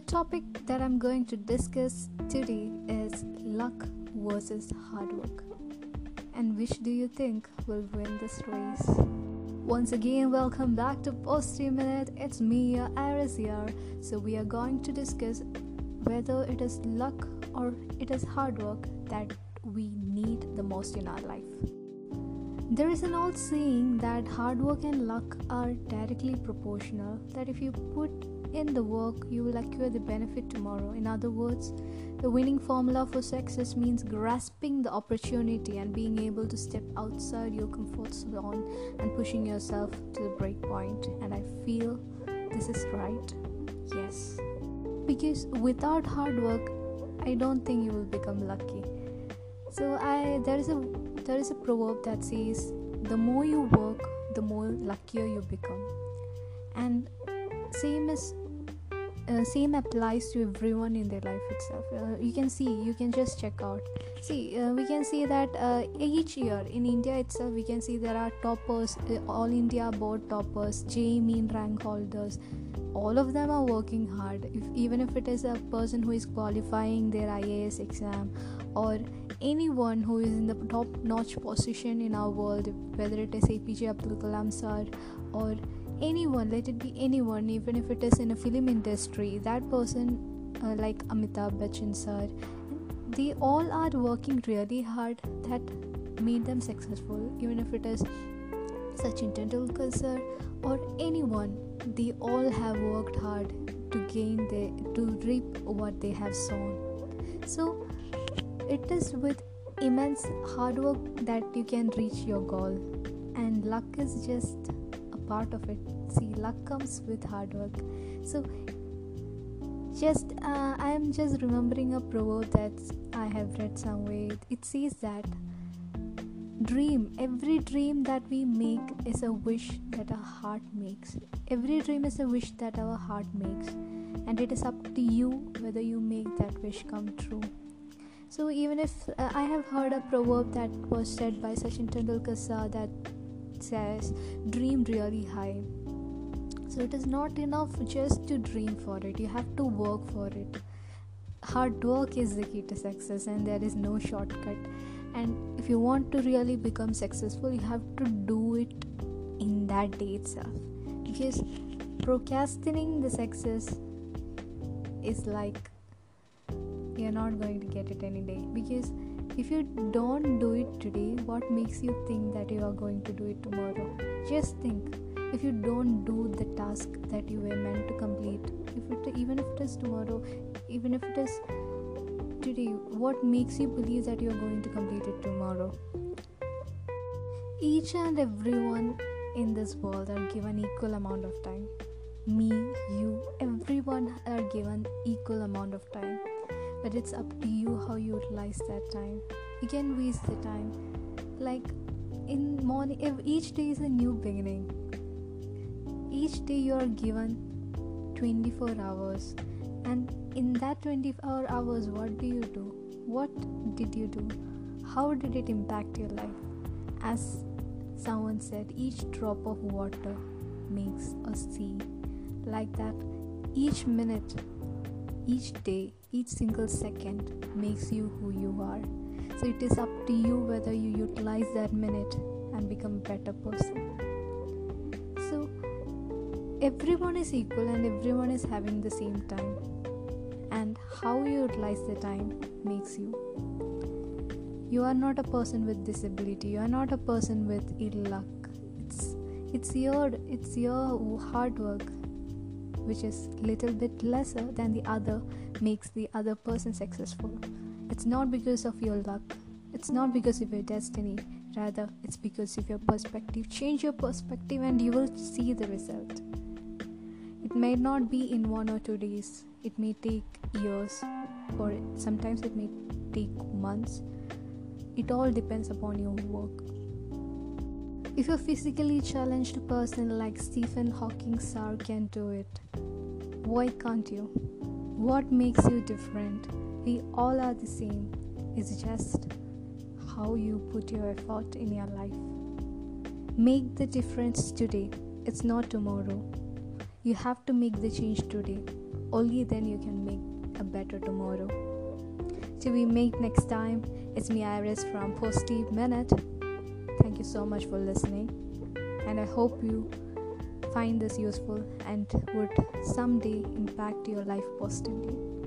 the topic that I'm going to discuss today is luck versus hard work. And which do you think will win this race? Once again, welcome back to Positive Minute. It's me, Iris here. So, we are going to discuss whether it is luck or it is hard work that we need the most in our life. There is an old saying that hard work and luck are directly proportional, that if you put in the work, you will acquire the benefit tomorrow. In other words, the winning formula for success means grasping the opportunity and being able to step outside your comfort zone and pushing yourself to the break point. And I feel this is right. Yes. Because without hard work, I don't think you will become lucky. So I there is a there is a proverb that says the more you work, the more luckier you become. And same is uh, same applies to everyone in their life itself. Uh, you can see you can just check out. See uh, we can see that uh, each year in india itself we can see there are toppers uh, all india board toppers JEE main rank holders. All of them are working hard. If, even if it is a person who is qualifying their ias exam or anyone who is in the top notch position in our world whether it is apj abdul kalam sir or anyone let it be anyone even if it is in a film industry that person uh, like amitabh bachchan sir they all are working really hard that made them successful even if it is Sachin Tendulkar sir or anyone they all have worked hard to gain the to reap what they have sown. So it is with immense hard work that you can reach your goal. And luck is just part of it. See luck comes with hard work. So just uh, i am just remembering a proverb that i have read somewhere. It says that dream every dream that we make is a wish that our heart makes. Every dream is a wish that our heart makes. And it is up to you whether you make that wish come true. So even if uh, i have heard a proverb that was said by sachin tendulkar sir says dream really high. So it is not enough just to dream for it. You have to work for it. Hard work is the key to success and there is no shortcut. And if you want to really become successful you have to do it in that day itself. Because procrastinating the success is like you're not going to get it any day. Because if you don't do it today what makes you think that you are going to do it tomorrow? Just think. If you don't do the task that you were meant to complete if it even if it is tomorrow even if it is today what makes you believe that you're going to complete it tomorrow? Each and everyone in this world are given equal amount of time. Me you everyone are given equal amount of time but it's up to you how you utilize that time. You can waste the time. Like in morning each day is a new beginning each day you are given 24 hours. And in that 24 hours what do you do? What did you do? How did it impact your life? As someone said each drop of water makes a sea. Like that each minute each day each single second makes you who you are. So it is up to you whether you utilize that minute and become a better person. So everyone is equal and everyone is having the same time. And how you utilize the time makes you. You are not a person with disability. You are not a person with ill luck. It's it's your it's your hard work which is little bit lesser than the other makes the other person successful. It's not because of your luck. It's not because of your destiny. Rather it's because of your perspective. Change your perspective and you will see the result. It may not be in one or two days. It may take years or sometimes it may take months. It all depends upon your work if a physically challenged person like stephen hawking sir can do it. Why can't you? What makes you different? We all are the same. It's just how you put your effort in your life. Make the difference today. It's not tomorrow. You have to make the change today. Only then you can make a better tomorrow. Till we meet next time, it's me Iris from Positive Minute. Thank you so much for listening, and I hope you find this useful and would someday impact your life positively.